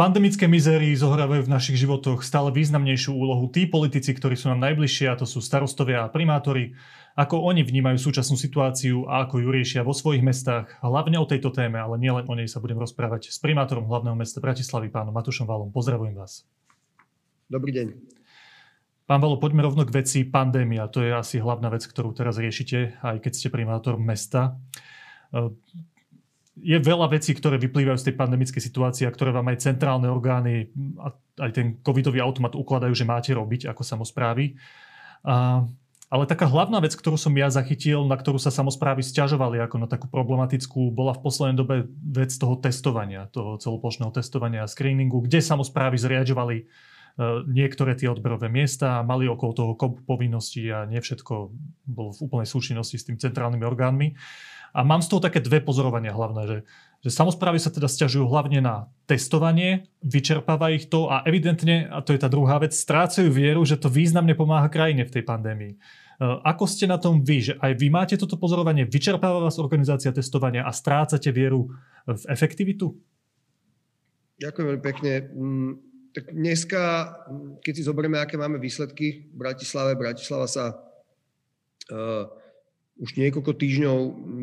pandemické mizérii zohrávajú v našich životoch stále významnejšiu úlohu tí politici, ktorí sú nám najbližšie, a to sú starostovia a primátori, ako oni vnímajú súčasnú situáciu a ako ju riešia vo svojich mestách. Hlavne o tejto téme, ale nielen o nej sa budem rozprávať s primátorom hlavného mesta Bratislavy, pánom Matušom Valom. Pozdravujem vás. Dobrý deň. Pán Valo, poďme rovno k veci pandémia. To je asi hlavná vec, ktorú teraz riešite, aj keď ste primátor mesta je veľa vecí, ktoré vyplývajú z tej pandemickej situácie a ktoré vám aj centrálne orgány a aj ten covidový automat ukladajú, že máte robiť ako samozprávy. A, ale taká hlavná vec, ktorú som ja zachytil, na ktorú sa samozprávy stiažovali ako na takú problematickú, bola v poslednej dobe vec toho testovania, toho celoplošného testovania a screeningu, kde samozprávy zriadovali e, niektoré tie odberové miesta mali okolo toho kop povinností a nie všetko bolo v úplnej súčinnosti s tým centrálnymi orgánmi. A mám z toho také dve pozorovania hlavné, že, že samozprávy sa teda stiažujú hlavne na testovanie, vyčerpáva ich to a evidentne, a to je tá druhá vec, strácajú vieru, že to významne pomáha krajine v tej pandémii. E, ako ste na tom vy, že aj vy máte toto pozorovanie, vyčerpáva vás organizácia testovania a strácate vieru v efektivitu? Ďakujem veľmi pekne. Mm, tak dneska, keď si zoberieme, aké máme výsledky v Bratislave, Bratislava sa uh, už niekoľko týždňov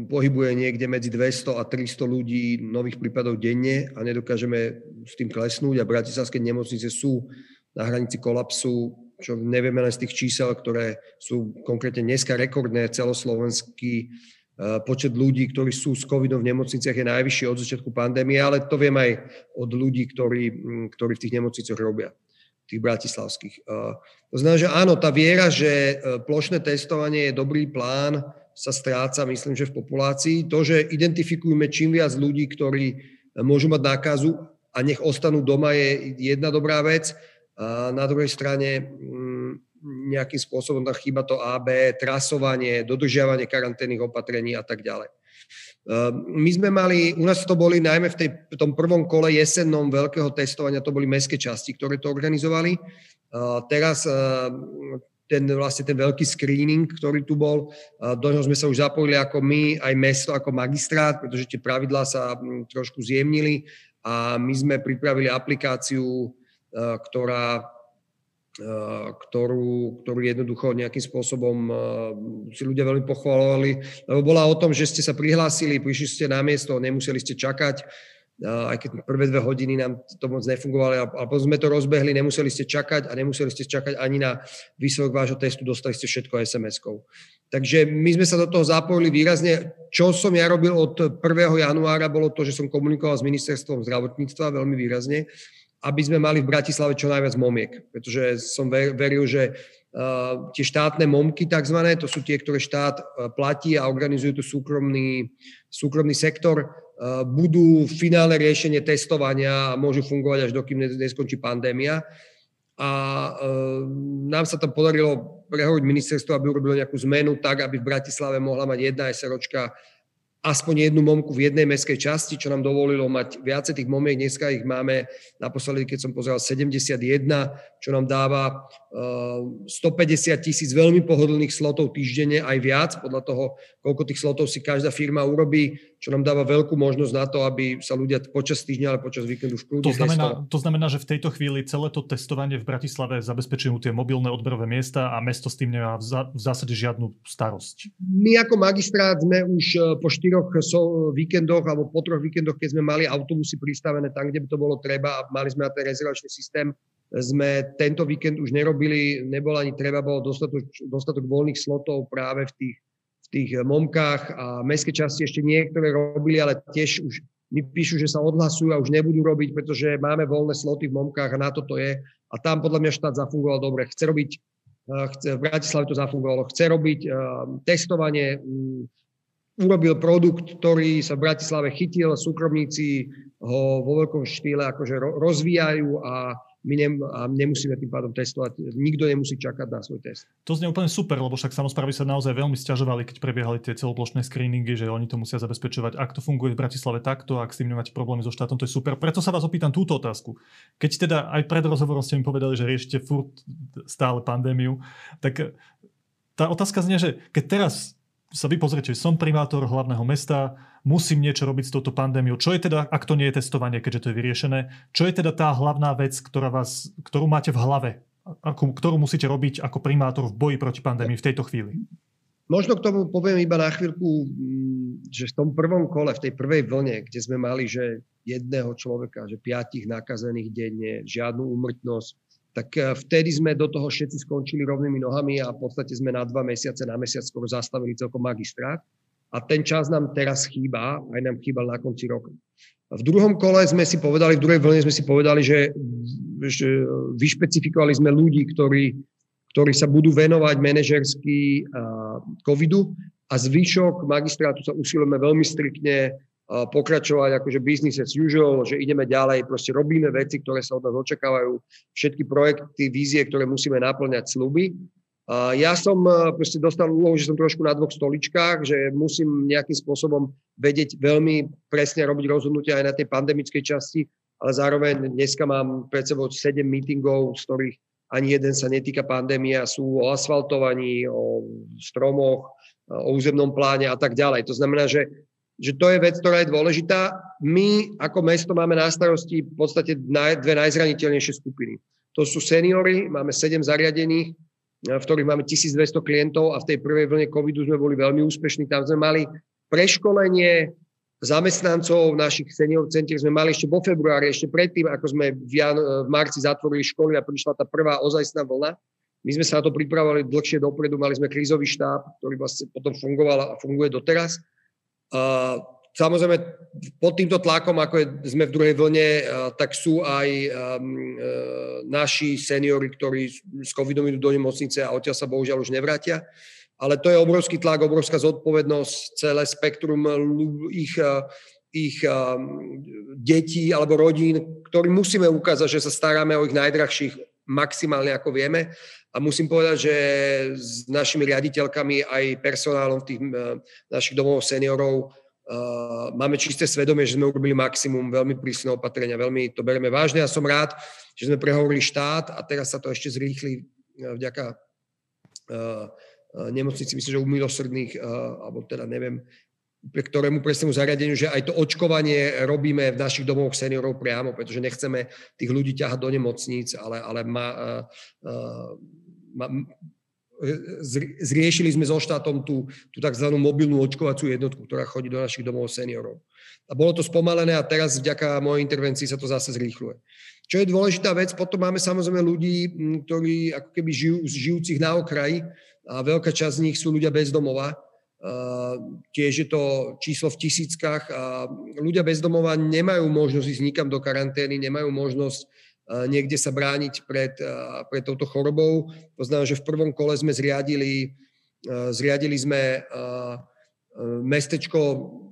pohybuje niekde medzi 200 a 300 ľudí nových prípadov denne a nedokážeme s tým klesnúť a bratislavské nemocnice sú na hranici kolapsu, čo nevieme len z tých čísel, ktoré sú konkrétne dneska rekordné, celoslovenský e, počet ľudí, ktorí sú s covidom v nemocniciach je najvyšší od začiatku pandémie, ale to viem aj od ľudí, ktorí, ktorí v tých nemocniciach robia tých bratislavských. E, to znamená, že áno, tá viera, že e, plošné testovanie je dobrý plán, sa stráca, myslím, že v populácii. To, že identifikujeme čím viac ľudí, ktorí môžu mať nákazu a nech ostanú doma, je jedna dobrá vec. A na druhej strane mm, nejakým spôsobom tam chýba to AB, trasovanie, dodržiavanie karanténnych opatrení a tak ďalej. Ehm, my sme mali, u nás to boli najmä v, tej, v tom prvom kole jesennom veľkého testovania, to boli mestské časti, ktoré to organizovali. Teraz ehm, ten, vlastne ten veľký screening, ktorý tu bol. Do neho sme sa už zapojili ako my, aj mesto, ako magistrát, pretože tie pravidlá sa mm, trošku zjemnili a my sme pripravili aplikáciu, ktorá ktorú, ktorú jednoducho nejakým spôsobom si ľudia veľmi pochvalovali, lebo bola o tom, že ste sa prihlásili, prišli ste na miesto, nemuseli ste čakať, aj keď prvé dve hodiny nám to moc nefungovalo, ale potom sme to rozbehli, nemuseli ste čakať a nemuseli ste čakať ani na výsledok vášho testu, dostali ste všetko SMS-kou. Takže my sme sa do toho zapojili výrazne. Čo som ja robil od 1. januára, bolo to, že som komunikoval s ministerstvom zdravotníctva veľmi výrazne, aby sme mali v Bratislave čo najviac momiek, pretože som veril, že tie štátne momky tzv., to sú tie, ktoré štát uh, platí a organizujú to súkromný, súkromný sektor, Eh, budú finálne riešenie testovania a môžu fungovať až dokým neskončí pandémia. A eh, nám sa tam podarilo prehovoriť ministerstvo, aby urobilo nejakú zmenu tak, aby v Bratislave mohla mať jedna SROčka aspoň jednu momku v jednej meskej časti, čo nám dovolilo mať viacej tých momiek. Dneska ich máme naposledy, keď som pozeral, 71, čo nám dáva 150 eh, tisíc veľmi pohodlných slotov týždenne, aj viac, podľa toho, koľko tých slotov si každá firma urobí, čo nám dáva veľkú možnosť na to, aby sa ľudia počas týždňa, ale počas víkendu v to znamená, to znamená, že v tejto chvíli celé to testovanie v Bratislave zabezpečujú tie mobilné odberové miesta a mesto s tým nemá v zásade žiadnu starosť. My ako magistrát sme už eh, po štyroch víkendoch alebo po troch víkendoch, keď sme mali autobusy pristavené tam, kde by to bolo treba a mali sme na ten rezervačný systém, sme tento víkend už nerobili, nebolo ani treba, bolo dostatok, dostatok voľných slotov práve v tých tých eh, momkách a mestské časti ešte niektoré robili, ale tiež už mi píšu, že sa odhlasujú a už nebudú robiť, pretože máme voľné sloty v momkách a na to to je. A tam podľa mňa štát zafungoval dobre. Chce robiť, eh, chce, v Bratislave to zafungovalo, chce robiť uh, testovanie, um, urobil produkt, ktorý sa v Bratislave chytil, súkromníci ho vo veľkom štýle akože rozvíjajú a my nem, a nemusíme tým pádom testovať, nikto nemusí čakať na svoj test. To znie úplne super, lebo však samozprávy sa naozaj veľmi stiažovali, keď prebiehali tie celoplošné screeningy, že oni to musia zabezpečovať. Ak to funguje v Bratislave takto, ak s tým nemáte problémy so štátom, to je super. Preto sa vás opýtam túto otázku. Keď teda aj pred rozhovorom ste mi povedali, že riešite furt stále pandémiu, tak tá otázka znie, že keď teraz sa vy pozriete, som primátor hlavného mesta, musím niečo robiť s touto pandémiou. Čo je teda, ak to nie je testovanie, keďže to je vyriešené, čo je teda tá hlavná vec, ktorá vás, ktorú máte v hlave, ako, ktorú musíte robiť ako primátor v boji proti pandémii v tejto chvíli? Možno k tomu poviem iba na chvíľku, že v tom prvom kole, v tej prvej vlne, kde sme mali, že jedného človeka, že piatich nakazených denne, žiadnu úmrtnosť, tak eh, vtedy sme do toho všetci skončili rovnými nohami a v podstate sme na dva mesiace, na mesiac skoro zastavili celkom magistrát. A ten čas nám teraz chýba, aj nám chýbal na konci roka. V druhom kole sme si povedali, v druhej vlne sme si povedali, že, že vyšpecifikovali sme ľudí, ktorí ktorí sa budú venovať manažersky covidu a zvyšok magistrátu sa usilujeme veľmi striktne pokračovať akože business as usual, že ideme ďalej, proste robíme veci, ktoré sa od nás očakávajú, všetky projekty, vízie, ktoré musíme naplňať sluby. Ja som proste dostal úlohu, že som trošku na dvoch stoličkách, že musím nejakým spôsobom vedieť veľmi presne robiť rozhodnutia aj na tej pandemickej časti, ale zároveň dneska mám pred sebou 7 meetingov, z ktorých ani jeden sa netýka pandémie a sú o asfaltovaní, o stromoch, o územnom pláne a tak ďalej. To znamená, že, že to je vec, ktorá je dôležitá. My ako mesto máme na starosti v podstate dve najzraniteľnejšie skupiny. To sú seniory, máme sedem zariadení, v ktorých máme 1200 klientov a v tej prvej vlne covidu sme boli veľmi úspešní. Tam sme mali preškolenie zamestnancov našich senior centier sme mali ešte vo februári, ešte predtým, ako sme v, jan- v marci zatvorili školy a prišla tá prvá ozajstná vlna. My sme sa na to pripravovali dlhšie dopredu, mali sme krízový štáb, ktorý vlastne potom fungoval a funguje doteraz. A samozrejme, pod týmto tlakom, ako je, sme v druhej vlne, tak sú aj um, naši seniory, ktorí s covidom idú do nemocnice a odtiaľ sa bohužiaľ už nevrátia ale to je obrovský tlak, obrovská zodpovednosť, celé spektrum ich, eh, ich eh, detí alebo rodín, ktorým musíme ukázať, že sa staráme o ich najdrahších maximálne ako vieme. A musím povedať, že s našimi riaditeľkami aj personálom tých eh, našich domov seniorov Uh, máme čisté svedomie, že sme urobili maximum, veľmi prísne opatrenia, veľmi to berieme vážne a som rád, že sme prehovorili štát a teraz sa to ešte zrýchli vďaka uh, Eh, nemocnici, myslím, že u eh, alebo teda neviem, pre ktorému presnému zariadeniu, že aj to očkovanie robíme v našich domoch seniorov priamo, pretože nechceme tých ľudí ťahať do nemocníc, ale, ale ma, ma, zriešili sme so štátom tú, tú tzv. mobilnú očkovaciu jednotku, ktorá chodí do našich domov seniorov. A bolo to spomalené a teraz vďaka mojej intervencii sa to zase zrýchluje. Čo je dôležitá vec, potom máme samozrejme ľudí, ktorí ako keby žijú, žijúcich na okraji, a veľká časť z nich sú ľudia bezdomova. Uh, tiež je to číslo v tisíckach a ľudia bezdomova nemajú možnosť ísť nikam do karantény, nemajú možnosť niekde sa brániť pred, pred touto chorobou. To znamená, že v prvom kole sme zriadili, zriadili sme mestečko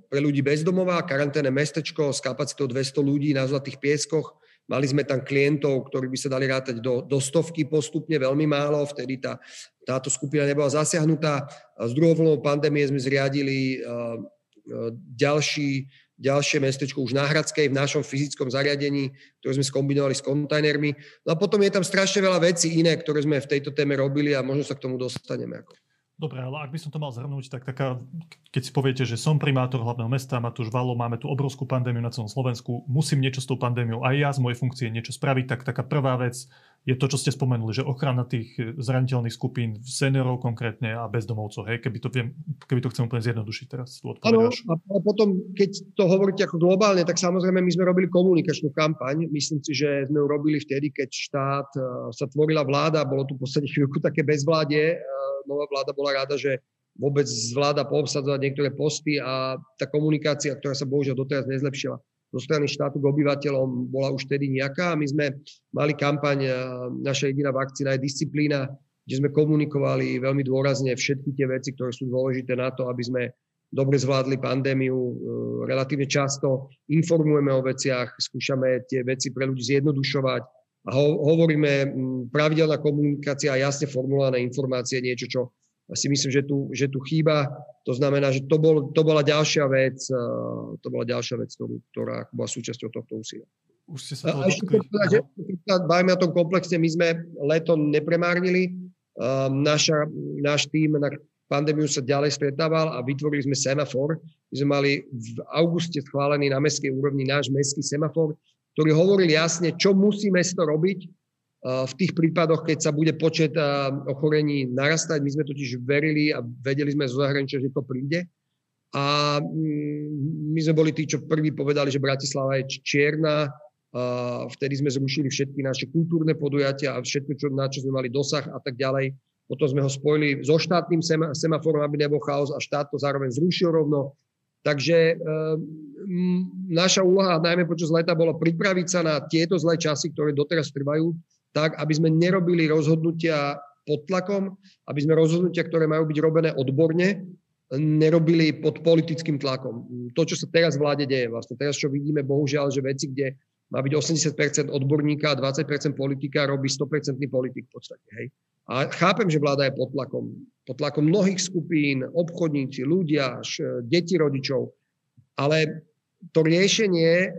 pre ľudí bezdomová, karanténne mestečko s kapacitou 200 ľudí na Zlatých pieskoch. Mali sme tam klientov, ktorí by sa dali rátať do, do stovky postupne, veľmi málo, vtedy tá, táto skupina nebola zasiahnutá. S druhou vlnou pandémie sme zriadili ďalší, ďalšie mestečko už na Hradskej, v našom fyzickom zariadení, ktoré sme skombinovali s kontajnermi. No a potom je tam strašne veľa vecí iné, ktoré sme v tejto téme robili a možno sa k tomu dostaneme. Ako. Dobre, ale ak by som to mal zhrnúť, tak taká, keď si poviete, že som primátor hlavného mesta, Matúš Valo, máme tu obrovskú pandémiu na celom Slovensku, musím niečo s tou pandémiou aj ja z mojej funkcie niečo spraviť, tak taká prvá vec je to, čo ste spomenuli, že ochrana tých zraniteľných skupín, seniorov konkrétne a bezdomovcov, hej, keby to, viem, keby to chcem úplne zjednodušiť teraz. Áno, a potom, keď to hovoríte ako globálne, tak samozrejme my sme robili komunikačnú kampaň. Myslím si, že sme ju robili vtedy, keď štát eh, sa tvorila vláda, bolo tu v podstate chvíľku také bezvládie, eh, nová vláda bola rada, že vôbec zvláda poobsadzovať niektoré posty a tá komunikácia, ktorá sa bohužiaľ doteraz nezlepšila zo strany štátu k obyvateľom, bola už tedy nejaká. My sme mali kampaň, naša jediná vakcína je disciplína, kde sme komunikovali veľmi dôrazne všetky tie veci, ktoré sú dôležité na to, aby sme dobre zvládli pandémiu. E, relatívne často informujeme o veciach, skúšame tie veci pre ľudí zjednodušovať, a ho, hovoríme, pravidelná komunikácia a jasne formulované informácie, niečo, čo si myslím, že tu, že tu chýba. To znamená, že to, bol, to bola ďalšia vec, to bola ďalšia vec, ktorú, ktorá bola súčasťou tohto úsilia. Už ste sa toho povedať, že bavíme o tom komplexe, my sme leto nepremárnili. Naša, náš tým, na pandémiu sa ďalej stretával a vytvorili sme semafor. My sme mali v auguste schválený na mestskej úrovni náš mestský semafor, ktorý hovoril jasne, čo musí mesto robiť v tých prípadoch, keď sa bude počet ochorení narastať. My sme totiž verili a vedeli sme zo zahraničia, že to príde. A mm, my sme boli tí, čo prví povedali, že Bratislava je čierna. Vtedy sme zrušili všetky naše kultúrne podujatia a všetko, čo, na čo sme mali dosah a tak ďalej. Potom sme ho spojili so štátnym semaforom, aby nebol chaos a štát to zároveň zrušil rovno. Takže e, naša úloha, najmä počas leta, bolo pripraviť sa na tieto zlé časy, ktoré doteraz trvajú, tak, aby sme nerobili rozhodnutia pod tlakom, aby sme rozhodnutia, ktoré majú byť robené odborne, nerobili pod politickým tlakom. To, čo sa teraz vláde deje, vlastne teraz, čo vidíme, bohužiaľ, že veci, kde má byť 80% odborníka a 20% politika, robí 100% politik v podstate. Hej. A chápem, že vláda je pod tlakom. Pod tlakom mnohých skupín, obchodníci, ľudia, deti rodičov. Ale to riešenie e,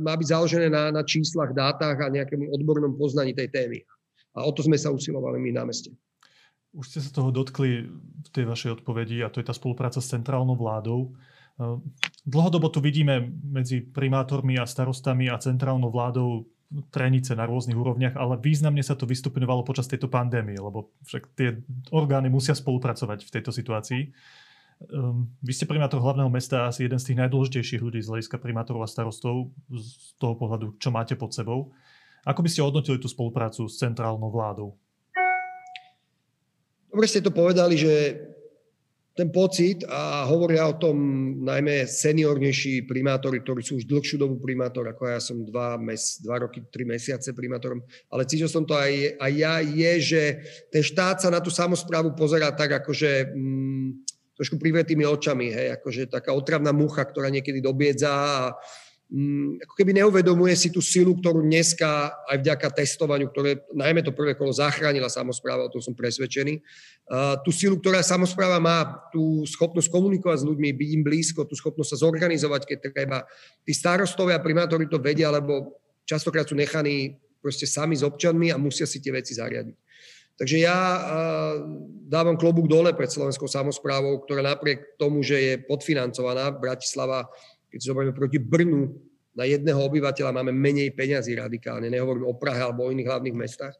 má byť založené na, na číslach, dátach a nejakému odbornom poznaní tej témy. A o to sme sa usilovali my na meste. Už ste sa toho dotkli v tej vašej odpovedi a to je tá spolupráca s centrálnou vládou. E, dlhodobo tu vidíme medzi primátormi a starostami a centrálnou vládou trenice na rôznych úrovniach, ale významne sa to vystupňovalo počas tejto pandémie, lebo však tie orgány musia spolupracovať v tejto situácii. Um, vy ste primátor hlavného mesta asi jeden z tých najdôležitejších ľudí z hľadiska primátorov a starostov z toho pohľadu, čo máte pod sebou. Ako by ste hodnotili tú spoluprácu s centrálnou vládou? Dobre ste to povedali, že ten pocit a hovoria o tom najmä seniornejší primátori, ktorí sú už dlhšiu dobu primátor, ako ja som dva, mes, dva roky, tri mesiace primátorom, ale cítil som to aj, aj ja, je, že ten štát sa na tú samozprávu pozerá tak, akože mm, trošku privretými očami, hej, akože taká otravná mucha, ktorá niekedy dobiedza a Mm, ako keby neuvedomuje si tú silu, ktorú dneska aj vďaka testovaniu, ktoré najmä to prvé kolo zachránila samozpráva, o tom som presvedčený, uh, tú silu, ktorá samozpráva má, tú schopnosť komunikovať s ľuďmi, byť im blízko, tú schopnosť sa zorganizovať, keď treba. Tí starostovia a primátori to vedia, lebo častokrát sú nechaní proste sami s občanmi a musia si tie veci zariadiť. Takže ja uh, dávam klobúk dole pred slovenskou samozprávou, ktorá napriek tomu, že je podfinancovaná, Bratislava keď si zoberieme proti Brnu, na jedného obyvateľa máme menej peňazí radikálne, nehovorím o Prahe alebo o iných hlavných mestách,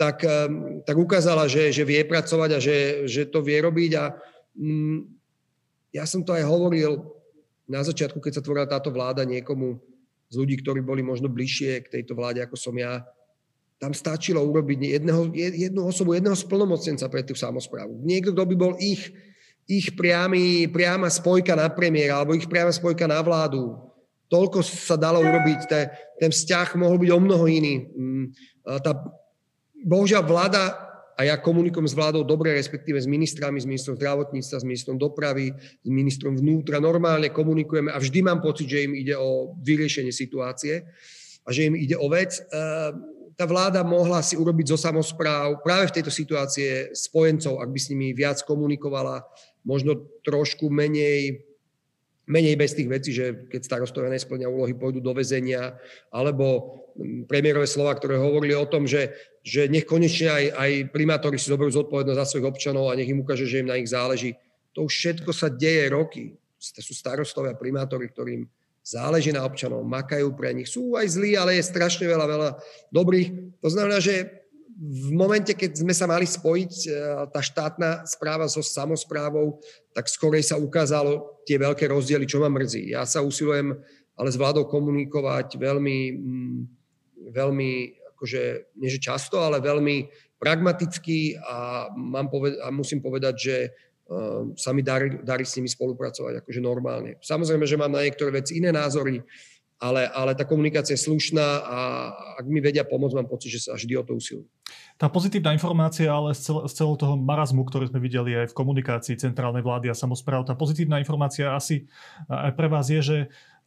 tak, ehm, tak ukázala, že, že vie pracovať a že, že to vie robiť. A mm, ja som to aj hovoril na začiatku, keď sa tvorila táto vláda niekomu z ľudí, ktorí boli možno bližšie k tejto vláde, ako som ja, tam stačilo urobiť jedného, jednu osobu, jedného splnomocnenca pre tú samozprávu. Niekto, kto by bol ich ich priamy, priama spojka na premiéra alebo ich priama spojka na vládu. Toľko sa dalo urobiť, ten, ten vzťah mohol byť o mnoho iný. Mm, tá, bohužiaľ vláda, a ja komunikujem s vládou dobre, respektíve s ministrami, s ministrom zdravotníctva, s ministrom dopravy, s ministrom vnútra, normálne komunikujeme a vždy mám pocit, že im ide o vyriešenie situácie a že im ide o vec. Ehm, tá vláda mohla si urobiť zo samozpráv práve v tejto situácie spojencov, ak by s nimi viac komunikovala, možno trošku menej, menej bez tých vecí, že keď starostovia nesplňa úlohy, pôjdu do väzenia, alebo mm, premiérové slova, ktoré hovorili o tom, že, že nech konečne aj, aj primátori si zoberú zodpovednosť za svojich občanov a nech im ukáže, že im na nich záleží. To už všetko sa deje roky. Sú starostovia, primátori, ktorým záleží na občanov, makajú pre nich. Sú aj zlí, ale je strašne veľa, veľa dobrých. To znamená, že v momente, keď sme sa mali spojiť, e, tá štátna správa so samozprávou, tak skorej sa ukázalo tie veľké rozdiely, čo ma mrzí. Ja sa usilujem ale s vládou komunikovať veľmi, mm, veľmi akože, nie že často, ale veľmi pragmaticky a, mám poved- a musím povedať, že sa mi darí, darí s nimi spolupracovať akože normálne. Samozrejme, že mám na niektoré veci iné názory, ale, ale tá komunikácia je slušná a ak mi vedia pomôcť, mám pocit, že sa vždy o to usilujú. Tá pozitívna informácia, ale z, cel, z celého toho marazmu, ktorý sme videli aj v komunikácii centrálnej vlády a samozpráv, tá pozitívna informácia asi aj pre vás je, že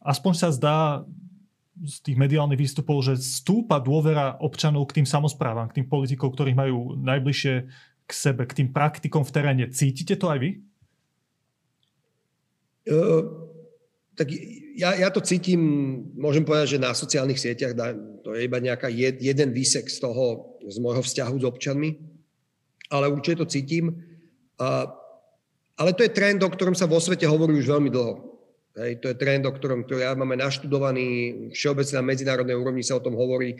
aspoň sa zdá z tých mediálnych výstupov, že stúpa dôvera občanov k tým samozprávam, k tým politikom, ktorých majú najbližšie k sebe, k tým praktikom v teréne. Cítite to aj vy? Uh tak ja, ja to cítim, môžem povedať, že na sociálnych sieťach to je iba nejaká jed, jeden výsek z toho, z môjho vzťahu s občanmi, ale určite to cítim. A Ale to je trend, o ktorom sa vo svete hovorí už veľmi dlho. Hej, to je trend, o ktorom, ktorý ja máme naštudovaný, všeobecne na medzinárodnej úrovni sa o tom hovorí.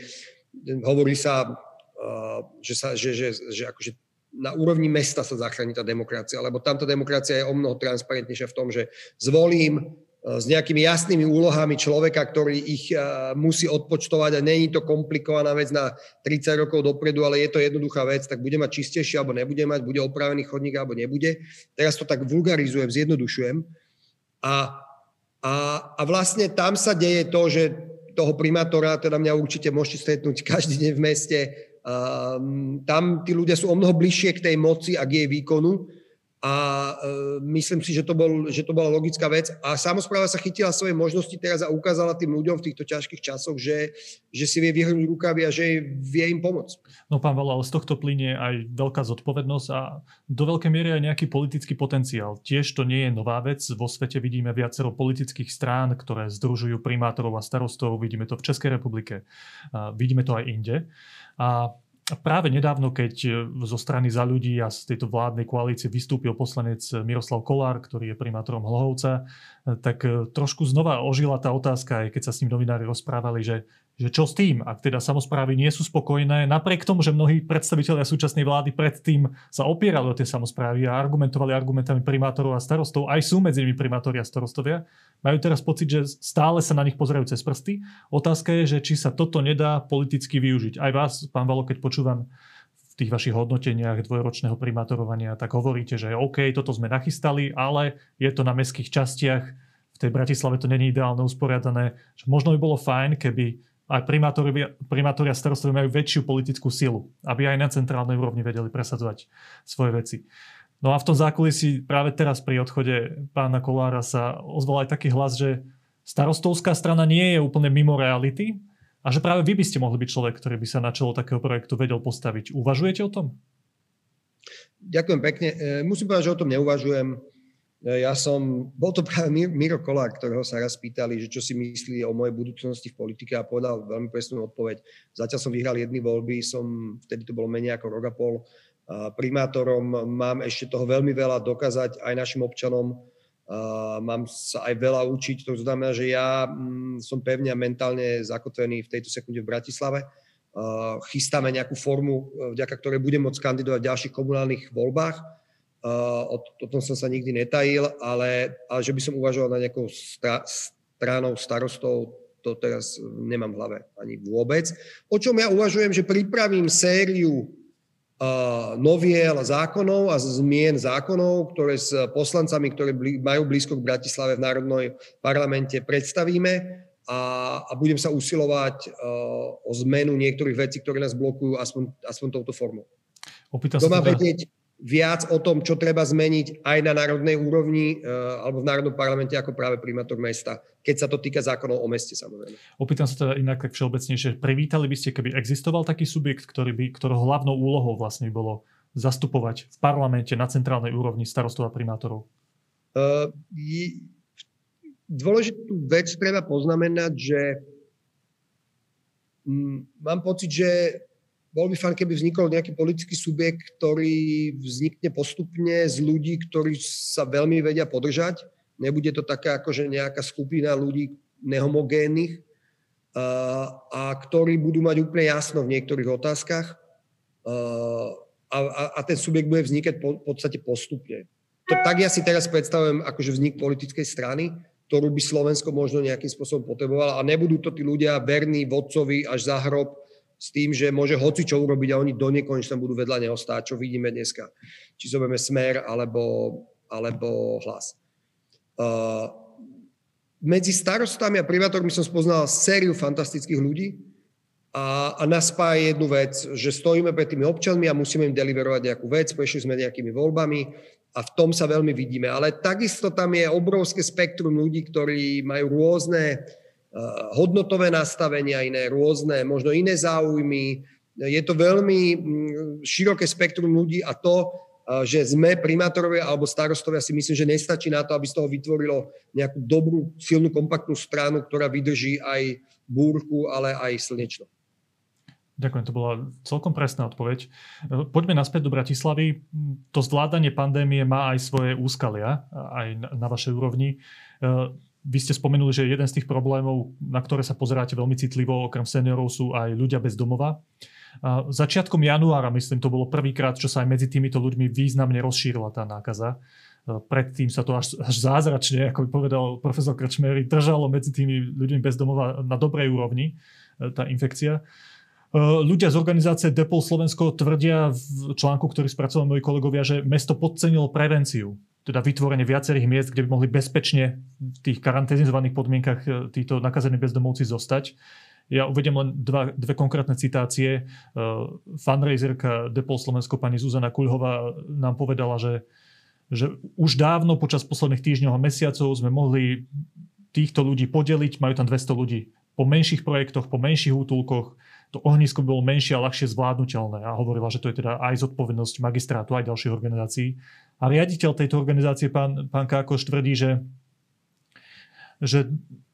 Hovorí sa, uh, že, sa že, že, že akože na úrovni mesta sa zachráni tá demokracia, lebo tamto demokracia je o mnoho transparentnejšia v tom, že zvolím E, s nejakými jasnými úlohami človeka, ktorý ich e, musí odpočtovať a není to komplikovaná vec na 30 rokov dopredu, ale je to jednoduchá vec, tak bude mať čistejšie alebo nebude mať, bude opravený chodník alebo nebude. Teraz to tak vulgarizujem, zjednodušujem. A, a, a vlastne tam sa deje to, že toho primátora, teda mňa určite môžete stretnúť každý deň v meste, tam tí ľudia sú o mnoho bližšie k tej moci a k jej výkonu a e, myslím si, že to, bol, že to bola logická vec. A samozpráva sa chytila svoje možnosti teraz a ukázala tým ľuďom v týchto ťažkých časoch, že, že si vie vyhrnúť rukavy a že vie im pomôcť. No pán Vala, ale z tohto plynie aj veľká zodpovednosť a do veľkej miery aj nejaký politický potenciál. Tiež to nie je nová vec. Vo svete vidíme viacero politických strán, ktoré združujú primátorov a starostov. Vidíme to v Českej republike. Vidíme to aj inde. A práve nedávno, keď e, zo strany za ľudí a z tejto vládnej koalície vystúpil poslanec Miroslav Kolár, ktorý je primátorom Hlohovca, e, tak e, trošku znova ožila tá otázka, aj keď sa s ním novinári rozprávali, že že čo s tým, ak teda samozprávy nie sú spokojné, napriek tomu, že mnohí predstavitelia súčasnej vlády predtým sa opierali o tie samozprávy a argumentovali argumentami primátorov a starostov, aj sú medzi nimi primátori a starostovia, majú teraz pocit, že stále sa na nich pozerajú cez prsty. Otázka je, že či sa toto nedá politicky využiť. Aj vás, pán Valo, keď počúvam v tých vašich hodnoteniach dvojročného primátorovania, tak hovoríte, že OK, toto sme nachystali, ale je to na mestských častiach, v tej Bratislave to není ideálne usporiadané. Možno by bolo fajn, keby aj primátori, a starostovia majú väčšiu politickú silu, aby aj na centrálnej úrovni vedeli presadzovať svoje veci. No a v tom zákulisí práve teraz pri odchode pána Kolára sa ozval aj taký hlas, že starostovská strana nie je úplne mimo reality a že práve vy by ste mohli byť človek, ktorý by sa na čelo takého projektu vedel postaviť. Uvažujete o tom? Ďakujem pekne. E, musím povedať, že o tom neuvažujem. E, ja som, bol to práve Miro Kolár, ktorého sa raz pýtali, že čo si myslí o mojej budúcnosti v politike a povedal veľmi presnú odpoveď. Zatiaľ som vyhral jedny voľby, som, vtedy to bolo menej ako rok a pol, primátorom, mám ešte toho veľmi veľa dokázať aj našim občanom, mám sa aj veľa učiť, to znamená, že ja mm, som pevne a mentálne zakotvený v tejto sekunde v Bratislave. Chystáme nejakú formu, vďaka ktorej budem môcť kandidovať v ďalších komunálnych voľbách o, o tom som sa nikdy netajil, ale, ale že by som uvažoval na nejakou stra, stranou starostov, to teraz nemám v hlave ani vôbec. O čom ja uvažujem, že pripravím sériu uh, noviel zákonov a zmien zákonov, ktoré s poslancami, ktorí majú blízko k Bratislave v Národnej parlamente predstavíme a, a budem sa usilovať uh, o zmenu niektorých vecí, ktoré nás blokujú aspoň, aspoň touto formou. Opýtam sa teda... vedieť, viac o tom, čo treba zmeniť aj na národnej úrovni eh, alebo v Národnom parlamente ako práve primátor mesta, keď sa to týka zákonov o meste samozrejme. Opýtam sa teda inak tak všeobecnejšie. Privítali by ste, keby existoval taký subjekt, ktorý by, ktorého hlavnou úlohou vlastne bolo zastupovať v parlamente na centrálnej úrovni starostov a primátorov? Uh, dôležitú vec treba poznamenať, že mm, mám pocit, že bol by fajn, keby vznikol nejaký politický subjekt, ktorý vznikne postupne z ľudí, ktorí sa veľmi vedia podržať. Nebude to taká akože nejaká skupina ľudí nehomogénnych a, ktorí budú mať úplne jasno v niektorých otázkach a, a, a ten subjekt bude vznikať v podstate postupne. To, tak ja si teraz predstavujem akože vznik politickej strany, ktorú by Slovensko možno nejakým spôsobom potrebovalo a nebudú to tí ľudia verní vodcovi až za hrob, s tým, že môže hoci čo urobiť a oni do nekonečna budú vedľa neho stáť, čo vidíme dneska. Či zoberieme smer alebo, alebo hlas. Uh, medzi starostami a primátormi som spoznal sériu fantastických ľudí a, a nás spája jednu vec, že stojíme pred tými občanmi a musíme im deliverovať nejakú vec, prešli sme nejakými voľbami a v tom sa veľmi vidíme. Ale takisto tam je obrovské spektrum ľudí, ktorí majú rôzne hodnotové nastavenia iné, rôzne, možno iné záujmy. Je to veľmi mm, široké spektrum ľudí a to, eh, že sme primátorovia alebo starostovia si myslím, že nestačí na to, aby z toho vytvorilo nejakú dobrú, silnú, kompaktnú stranu, ktorá vydrží aj búrku, ale aj slnečno. Ďakujem, to bola celkom presná odpoveď. Poďme naspäť do Bratislavy. To zvládanie pandémie má aj svoje úskalia, aj na vašej úrovni. Vy ste spomenuli, že jeden z tých problémov, na ktoré sa pozeráte veľmi citlivo, okrem seniorov, sú aj ľudia bez domova. Začiatkom januára, myslím, to bolo prvýkrát, čo sa aj medzi týmito ľuďmi významne rozšírila tá nákaza. Predtým sa to až, až zázračne, ako povedal profesor Krčmery, držalo medzi tými ľuďmi bez domova na dobrej úrovni, e, tá infekcia. E, ľudia z organizácie Depol Slovensko tvrdia v článku, ktorý spracovali moji kolegovia, že mesto podcenilo prevenciu, teda vytvorenie viacerých miest, kde by mohli bezpečne v tých karanténizovaných podmienkach e, títo nakazení bezdomovci zostať. Ja uvedem len dva, dve konkrétne citácie. Uh, fundraiserka Depol Slovensko pani Zuzana Kuľhová nám povedala, že, že už dávno počas posledných týždňov a mesiacov sme mohli týchto ľudí podeliť, majú tam 200 ľudí, po menších projektoch, po menších útulkoch, to ohnisko bolo menšie a ľahšie zvládnutelné a hovorila, že to je teda aj zodpovednosť magistrátu, aj ďalších organizácií. A riaditeľ tejto organizácie, pán, pán Kákoš, tvrdí, že, že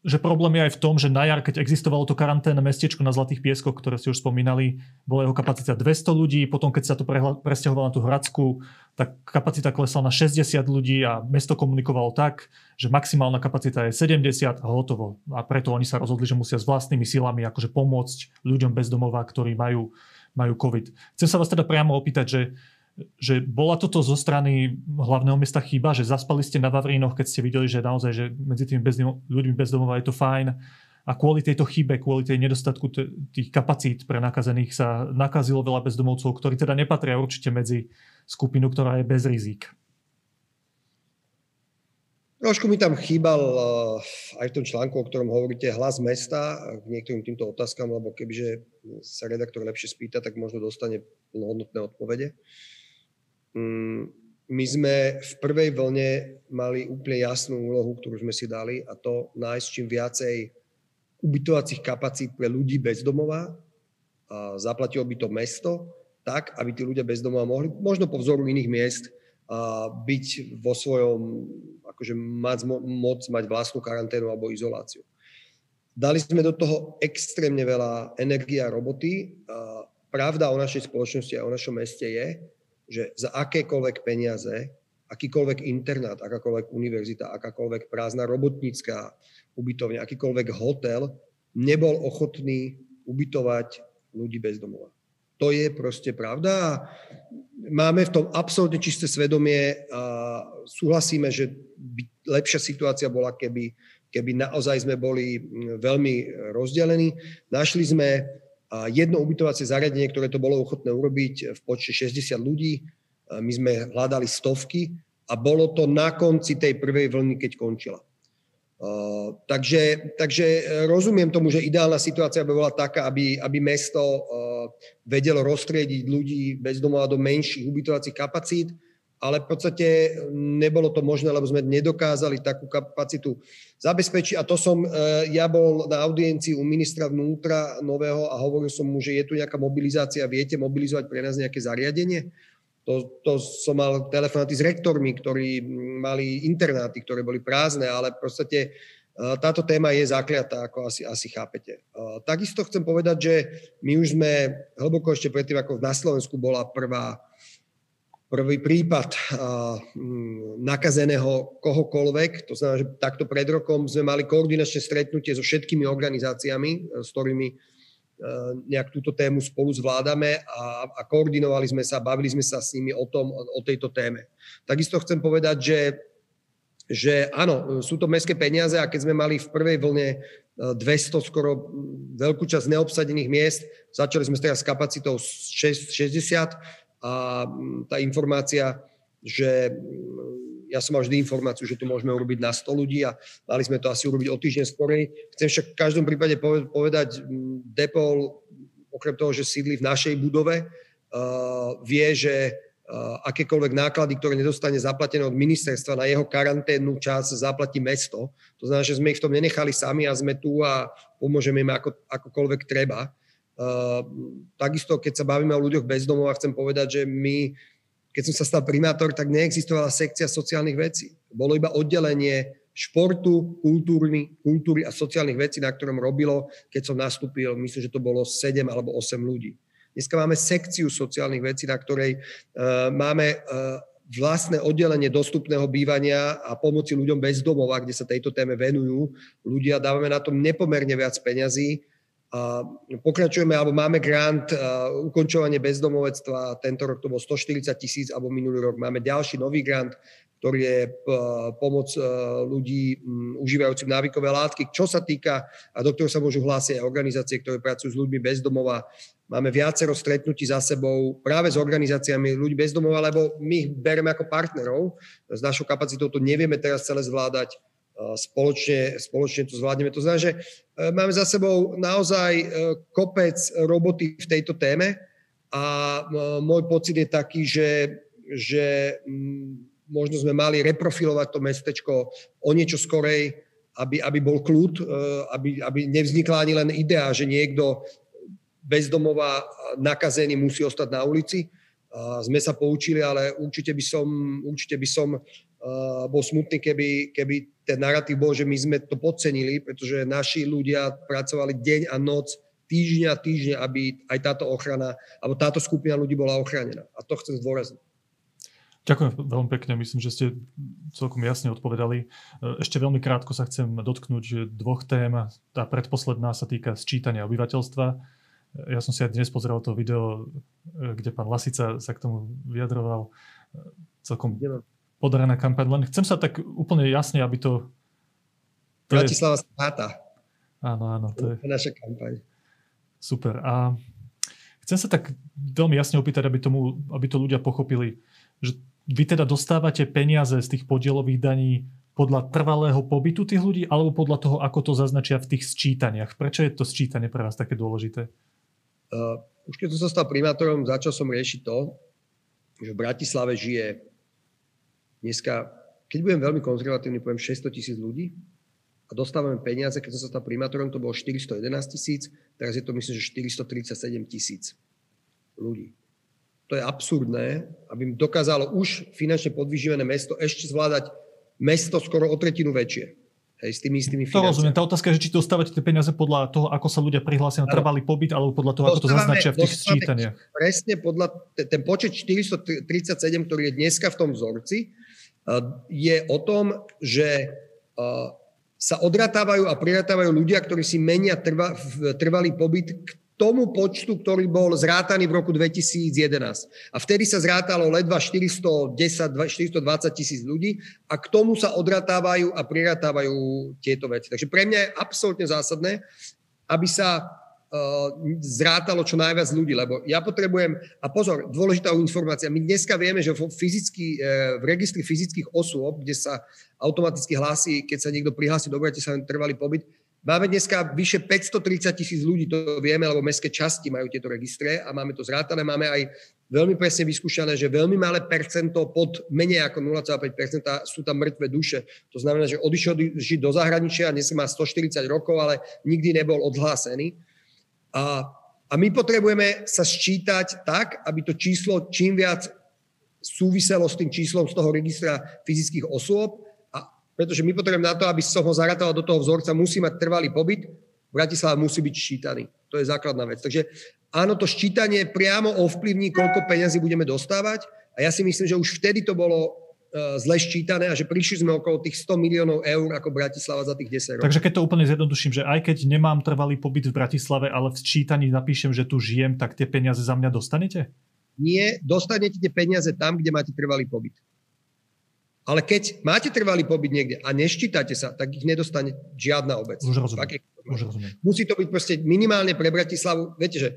že problém je aj v tom, že na jar, keď existovalo to karanténne mestečko na Zlatých pieskoch, ktoré ste už spomínali, bola jeho kapacita 200 ľudí, potom keď sa to presťahovalo na tú Hradsku, tak kapacita klesla na 60 ľudí a mesto komunikovalo tak, že maximálna kapacita je 70 a hotovo. A preto oni sa rozhodli, že musia s vlastnými silami akože pomôcť ľuďom bez domova, ktorí majú, majú COVID. Chcem sa vás teda priamo opýtať, že že bola toto zo strany hlavného mesta chyba, že zaspali ste na Vavrínoch, keď ste videli, že naozaj, že medzi tými bezdom, ľuďmi bezdomova je to fajn a kvôli tejto chybe, kvôli tej nedostatku t- tých kapacít pre nakazených sa nakazilo veľa bezdomovcov, ktorí teda nepatria určite medzi skupinu, ktorá je bez rizík. Trošku mi tam chýbal uh, aj v tom článku, o ktorom hovoríte, hlas mesta k niektorým týmto otázkam, lebo kebyže sa redaktor lepšie spýta, tak možno dostane plnohodnotné odpovede. Mm, my sme v prvej vlne mali úplne jasnú úlohu, ktorú sme si dali a to nájsť čím viacej ubytovacích kapacít pre ľudí bez domova. A zaplatilo by to mesto tak, aby tí ľudia bez domova mohli, možno po vzoru iných miest, byť vo svojom, akože mať, moc mať vlastnú karanténu alebo izoláciu. Dali sme do toho extrémne veľa energie a roboty. Pravda o našej spoločnosti a o našom meste je, že za akékoľvek peniaze, akýkoľvek internát, akákoľvek univerzita, akákoľvek prázdna robotnícká ubytovňa, akýkoľvek hotel nebol ochotný ubytovať ľudí bez domova. To je proste pravda a máme v tom absolútne čisté svedomie a súhlasíme, že by lepšia situácia bola, keby, keby naozaj sme boli veľmi rozdelení. Našli sme jedno ubytovacie zariadenie, ktoré to bolo ochotné urobiť v počte 60 ľudí. My sme hľadali stovky a bolo to na konci tej prvej vlny, keď končila. Uh, takže, takže rozumiem tomu, že ideálna situácia by bola taká, aby, aby mesto uh, vedelo roztriediť ľudí bez domova do menších ubytovacích kapacít ale v podstate nebolo to možné, lebo sme nedokázali takú kapacitu zabezpečiť. A to som, e, ja bol na audiencii u ministra vnútra nového a hovoril som mu, že je tu nejaká mobilizácia, viete mobilizovať pre nás nejaké zariadenie? To, to som mal telefonáty s rektormi, ktorí mali internáty, ktoré boli prázdne, ale v podstate e, táto téma je zakliatá, ako asi, asi chápete. E, takisto chcem povedať, že my už sme hlboko ešte predtým, ako na Slovensku bola prvá prvý prípad mm, nakazeného kohokoľvek. To znamená, že takto pred rokom sme mali koordinačné stretnutie so všetkými organizáciami, e, s ktorými e, nejak túto tému spolu zvládame a, a koordinovali sme sa, bavili sme sa s nimi o, tom, o tejto téme. Takisto chcem povedať, že, že áno, sú to mestské peniaze a keď sme mali v prvej vlne 200 e, skoro veľkú časť neobsadených miest, začali sme teraz s kapacitou 60, a mm, tá informácia, že mm, ja som mal vždy informáciu, že to môžeme urobiť na 100 ľudí a mali sme to asi urobiť o týždeň skorej. Chcem však v každom prípade povedať, mm, Depol, okrem toho, že sídli v našej budove, vie, že akékoľvek náklady, ktoré nedostane zaplatené od ministerstva na jeho karanténnu čas, zaplatí mesto. To znamená, že sme ich v tom nenechali sami a sme tu a pomôžeme im ako, akokoľvek treba. Ehm, takisto, keď sa bavíme o ľuďoch bez domova, chcem povedať, že my, keď som sa stal primátor, tak neexistovala sekcia sociálnych vecí. Bolo iba oddelenie športu, kultúry, kultúry a sociálnych vecí, na ktorom robilo, keď som nastúpil, myslím, že to bolo 7 alebo 8 ľudí. Dneska máme sekciu sociálnych vecí, na ktorej uh, máme uh, vlastné oddelenie dostupného bývania a pomoci ľuďom bez domova, kde sa tejto téme venujú ľudia. Dávame na tom nepomerne viac peňazí. Pokračujeme, alebo máme grant ukončovanie bezdomovectva. Tento rok to bol 140 tisíc, alebo minulý rok máme ďalší nový grant, ktorý je pomoc e, ľudí užívajúcim návykové látky. Čo sa týka, a do ktorého sa môžu hlásiť aj organizácie, ktoré pracujú s ľuďmi bez domova. Máme viacero stretnutí za sebou práve s organizáciami ľudí bez domova, lebo my ich bereme ako partnerov. S našou kapacitou to nevieme teraz celé zvládať. Spoločne, spoločne to zvládneme. To znamená, že e, máme za sebou naozaj kopec roboty v tejto téme a môj pocit je taký, že, že možno sme mali reprofilovať to mestečko o niečo skorej, aby, aby bol kľud, e, aby, aby nevznikla ani len idea, že niekto bezdomová nakazený musí ostať na ulici. A sme sa poučili, ale určite by som, určite by som bol smutný, keby, keby ten narratív bol, že my sme to podcenili, pretože naši ľudia pracovali deň a noc, týždňa a týždňa, aby aj táto ochrana, alebo táto skupina ľudí bola ochránená. A to chcem zdôrazniť. Ďakujem veľmi pekne, myslím, že ste celkom jasne odpovedali. Ešte veľmi krátko sa chcem dotknúť dvoch tém. Tá predposledná sa týka sčítania obyvateľstva. Ja som si aj dnes pozrel to video, kde pán Lasica sa k tomu vyjadroval. Celkom podarená kampaň. Len chcem sa tak úplne jasne, aby to... to Bratislava je... Spáta. Áno, áno. To je naša kampaň. Super. A chcem sa tak veľmi jasne opýtať, aby, tomu, aby to ľudia pochopili, že vy teda dostávate peniaze z tých podielových daní podľa trvalého pobytu tých ľudí alebo podľa toho, ako to zaznačia v tých sčítaniach? Prečo je to sčítanie pre vás také dôležité? Uh, už keď som sa stal primátorom, začal som riešiť to, že v Bratislave žije dneska, keď budem veľmi konzervatívny, poviem 600 tisíc ľudí a dostávame peniaze, keď som sa stal primátorom, to bolo 411 tisíc, teraz je to myslím, že 437 tisíc ľudí to je absurdné, aby dokázalo už finančne podvyživené mesto ešte zvládať mesto skoro o tretinu väčšie. Hej, s tými istými To rozumiem. Tá otázka je, či dostávate tie peniaze podľa toho, ako sa ľudia prihlásia na trvalý pobyt, alebo podľa toho, ako to zaznačia v tých sčítaniach. Presne podľa, ten počet 437, ktorý je dneska v tom vzorci, je o tom, že sa odratávajú a priratávajú ľudia, ktorí si menia trva, trvalý pobyt k tomu počtu, ktorý bol zrátaný v roku 2011. A vtedy sa zrátalo ledva 410, 420 tisíc ľudí a k tomu sa odratávajú a priratávajú tieto veci. Takže pre mňa je absolútne zásadné, aby sa zrátalo čo najviac ľudí, lebo ja potrebujem, a pozor, dôležitá informácia, my dneska vieme, že fyzicky, uh, v registri fyzických osôb, kde sa automaticky hlási, keď sa niekto prihlási do Bratislavy trvalý pobyt, Máme dneska vyše 530 tisíc ľudí, to vieme, lebo mestské časti majú tieto registre a máme to zrátané. Máme aj veľmi presne vyskúšané, že veľmi malé percento pod menej ako 0,5% sú tam mŕtve duše. To znamená, že odišiel žiť do zahraničia, dnes má 140 rokov, ale nikdy nebol odhlásený. A, a my potrebujeme sa sčítať tak, aby to číslo čím viac súviselo s tým číslom z toho registra fyzických osôb, pretože my potrebujeme na to, aby som ho zaratal do toho vzorca, musí mať trvalý pobyt, Bratislava musí byť ščítaný. To je základná vec. Takže áno, to ščítanie priamo ovplyvní, koľko peňazí budeme dostávať a ja si myslím, že už vtedy to bolo zle ščítané a že prišli sme okolo tých 100 miliónov eur ako Bratislava za tých 10 rokov. Takže keď to úplne zjednoduším, že aj keď nemám trvalý pobyt v Bratislave, ale v sčítaní napíšem, že tu žijem, tak tie peniaze za mňa dostanete? Nie, dostanete tie peniaze tam, kde máte trvalý pobyt. Ale keď máte trvalý pobyt niekde a neščítate sa, tak ich nedostane žiadna obec. Už rozumiem. Už rozumiem. Musí to byť proste minimálne pre Bratislavu. Viete, že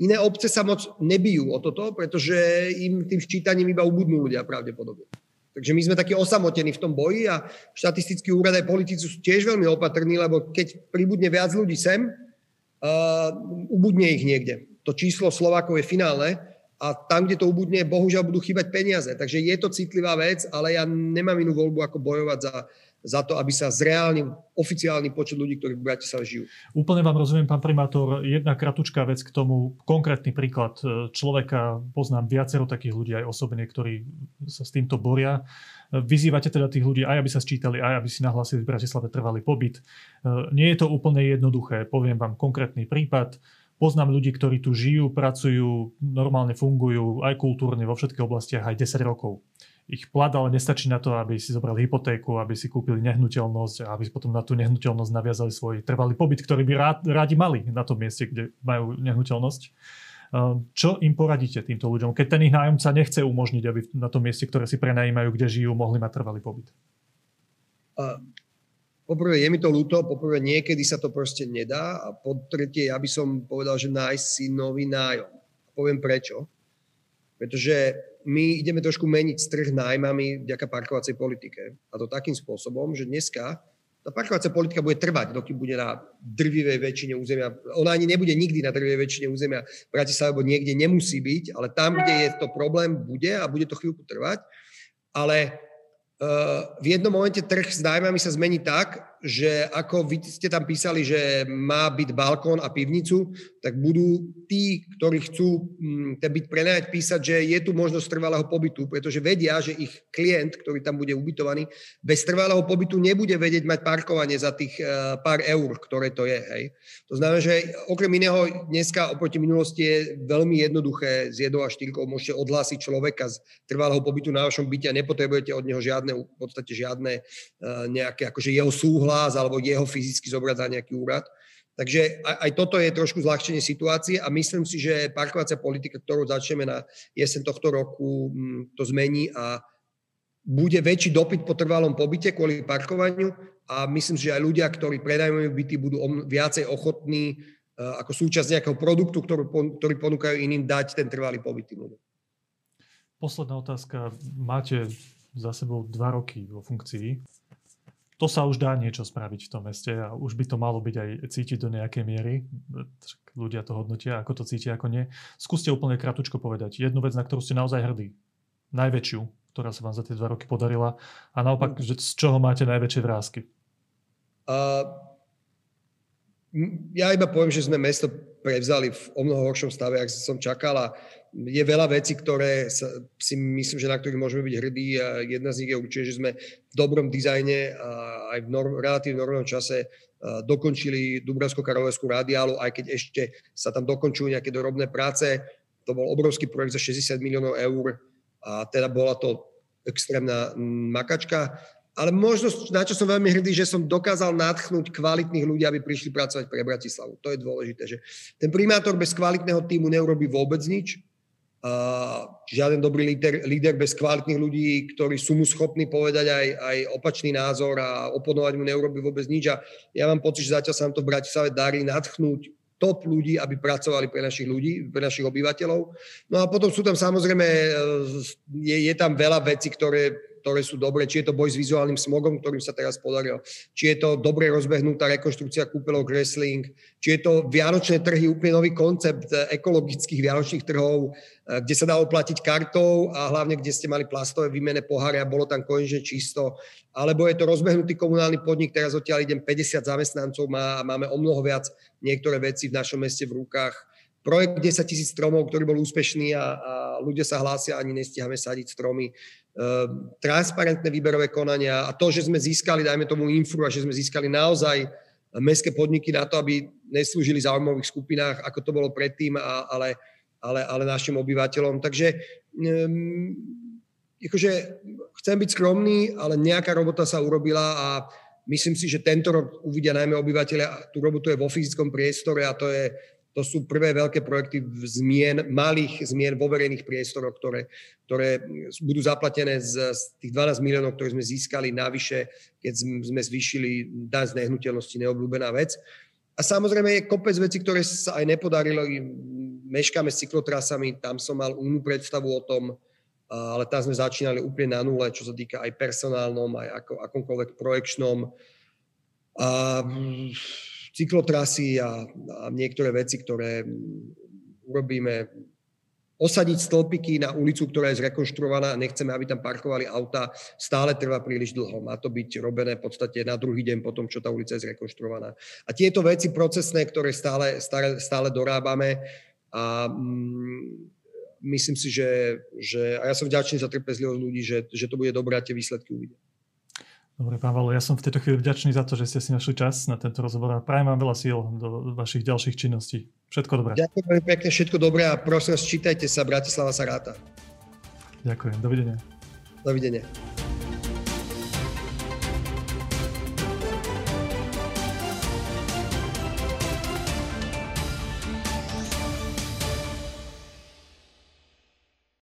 iné obce sa moc nebijú o toto, pretože im tým ščítaním iba ubudnú ľudia pravdepodobne. Takže my sme takí osamotení v tom boji a štatistický úrad aj politici sú tiež veľmi opatrní, lebo keď pribudne viac ľudí sem, uh, ubudne ich niekde. To číslo Slovákov je finálne a tam, kde to ubudne, bohužiaľ budú chýbať peniaze. Takže je to citlivá vec, ale ja nemám inú voľbu, ako bojovať za, za to, aby sa zreálnil oficiálny počet ľudí, ktorí v Bratislave žijú. Úplne vám rozumiem, pán primátor. Jedna kratučká vec k tomu, konkrétny príklad človeka, poznám viacero takých ľudí aj osobne, ktorí sa s týmto boria. Vyzývate teda tých ľudí aj, aby sa sčítali, aj aby si nahlásili v Bratislave trvalý pobyt. Nie je to úplne jednoduché. Poviem vám konkrétny prípad Poznám ľudí, ktorí tu žijú, pracujú, normálne fungujú, aj kultúrne, vo všetkých oblastiach, aj 10 rokov. Ich plat ale nestačí na to, aby si zobrali hypotéku, aby si kúpili nehnuteľnosť a aby potom na tú nehnuteľnosť naviazali svoj trvalý pobyt, ktorý by rád, rádi mali na tom mieste, kde majú nehnuteľnosť. Ehm, čo im poradíte týmto ľuďom, keď ten ich nájomca nechce umožniť, aby na tom mieste, ktoré si prenajímajú, kde žijú, mohli mať trvalý pobyt? poprvé je mi to ľúto, poprvé niekedy sa to proste nedá a po tretie ja by som povedal, že nájsť si nový nájom. Poviem prečo. Pretože my ideme trošku meniť strh nájmami vďaka parkovacej politike. A to takým spôsobom, že dneska tá parkovacia politika bude trvať, dokým bude na drvivej väčšine územia. Ona ani nebude nikdy na drvivej väčšine územia Bratislava, lebo niekde nemusí byť, ale tam, kde je to problém, bude a bude to chvíľku trvať. Ale v jednom momente trh s nájmami sa zmení tak, že ako vy ste tam písali, že má byť balkón a pivnicu, tak budú tí, ktorí chcú mm, ten byt prenajať, písať, že je tu možnosť trvalého pobytu, pretože vedia, že ich klient, ktorý tam bude ubytovaný, bez trvalého pobytu nebude vedieť mať parkovanie za tých eh, pár eur, ktoré to je. Hej. To znamená, že okrem iného dneska oproti minulosti je veľmi jednoduché z jednou a štyrkou môžete odhlásiť človeka z trvalého pobytu na vašom byte a nepotrebujete od neho žiadne, v podstate žiadne eh, nejaké, akože jeho súhlas hlas alebo jeho fyzicky zobrať za nejaký úrad. Takže aj toto je trošku zľahčenie situácie a myslím si, že parkovacia politika, ktorú začneme na jesen tohto roku, mm, to zmení a bude väčší dopyt po trvalom pobyte kvôli parkovaniu a myslím si, že aj ľudia, ktorí predajú byty, budú viacej ochotní e, ako súčasť nejakého produktu, ktorý, ponúkajú iným, dať ten trvalý pobyt. Posledná otázka. Máte za sebou dva roky vo funkcii to sa už dá niečo spraviť v tom meste a už by to malo byť aj cítiť do nejakej miery. Ľudia to hodnotia, ako to cítia, ako nie. Skúste úplne kratučko povedať jednu vec, na ktorú ste naozaj hrdí. Najväčšiu, ktorá sa vám za tie dva roky podarila a naopak, že z čoho máte najväčšie vrázky? Uh, ja iba poviem, že sme mesto prevzali v o mnoho horšom stave, ak som čakal a je veľa vecí, ktoré sa, si myslím, že na ktorých môžeme byť hrdí a jedna z nich je určite, že sme v dobrom dizajne a aj v norm, relatívne normálnom čase dokončili Dubravsko-Karolovskú radiálu, aj keď ešte sa tam dokončujú nejaké dorobné práce. To bol obrovský projekt za 60 miliónov eur a teda bola to extrémna makačka. Ale možno, na čo som veľmi hrdý, že som dokázal nadchnúť kvalitných ľudí, aby prišli pracovať pre Bratislavu. To je dôležité, že ten primátor bez kvalitného týmu neurobi vôbec nič žiaden dobrý líder, líder bez kvalitných ľudí, ktorí sú mu schopní povedať aj, aj opačný názor a oponovať mu neurobi vôbec nič. A ja mám pocit, že zatiaľ sa nám to v Bratislave darí nadchnúť top ľudí, aby pracovali pre našich ľudí, pre našich obyvateľov. No a potom sú tam samozrejme, e, je, je tam veľa vecí, ktoré ktoré sú dobré, či je to boj s vizuálnym smogom, ktorým sa teraz podaril, či je to dobre rozbehnutá rekonštrukcia kúpelov wrestling, či je to vianočné trhy, úplne nový koncept eh, ekologických vianočných trhov, eh, kde sa dá oplatiť kartou a hlavne, kde ste mali plastové výmené poháre a bolo tam konečne čisto. Alebo je to rozbehnutý komunálny podnik, teraz odtiaľ idem 50 zamestnancov má a máme o mnoho viac niektoré veci v našom meste v rukách projekt 10 tisíc stromov, ktorý bol úspešný a, a ľudia sa hlásia, ani nestíhame sadiť stromy. Ehm, transparentné výberové konania a to, že sme získali, dajme tomu infru a že sme získali naozaj mestské podniky na to, aby neslúžili zaujímavých skupinách, ako to bolo predtým, ale, ale, ale našim obyvateľom. Takže um, akože chcem byť skromný, ale nejaká robota sa urobila a myslím si, že tento rok uvidia najmä obyvateľia, tú robotu je vo fyzickom priestore a to je, to sú prvé veľké projekty zmien, malých zmien vo verejných priestoroch, ktoré, ktoré budú zaplatené z, z tých 12 miliónov, ktoré sme získali navyše, keď sme zvýšili daň z nehnuteľnosti, neobľúbená vec. A samozrejme je kopec vecí, ktoré sa aj nepodarilo. Meškáme s cyklotrasami, tam som mal únu predstavu o tom, ale tam sme začínali úplne na nule, čo sa týka aj personálnom, aj ako, akomkoľvek projekčnom. A cyklotrasy a, a niektoré veci, ktoré urobíme osadiť stĺpiky na ulicu, ktorá je zrekonštruovaná a nechceme, aby tam parkovali auta, stále trvá príliš dlho. Má to byť robené v podstate na druhý deň po tom, čo tá ulica je zrekonštruovaná. A tieto veci procesné, ktoré stále, stále, stále dorábame, a mm, myslím si, že, že a ja som vďačný za trpezlivosť ľudí, že, že to bude dobré a tie výsledky uvidia. Dobre, pán Valo, ja som v tejto chvíli vďačný za to, že ste si našli čas na tento rozhovor a prajem vám veľa síl do vašich ďalších činností. Všetko dobré. Ďakujem veľmi pekne, všetko dobré a prosím vás, čítajte sa, Bratislava sa ráta. Ďakujem, dovidenia. Dovidenia.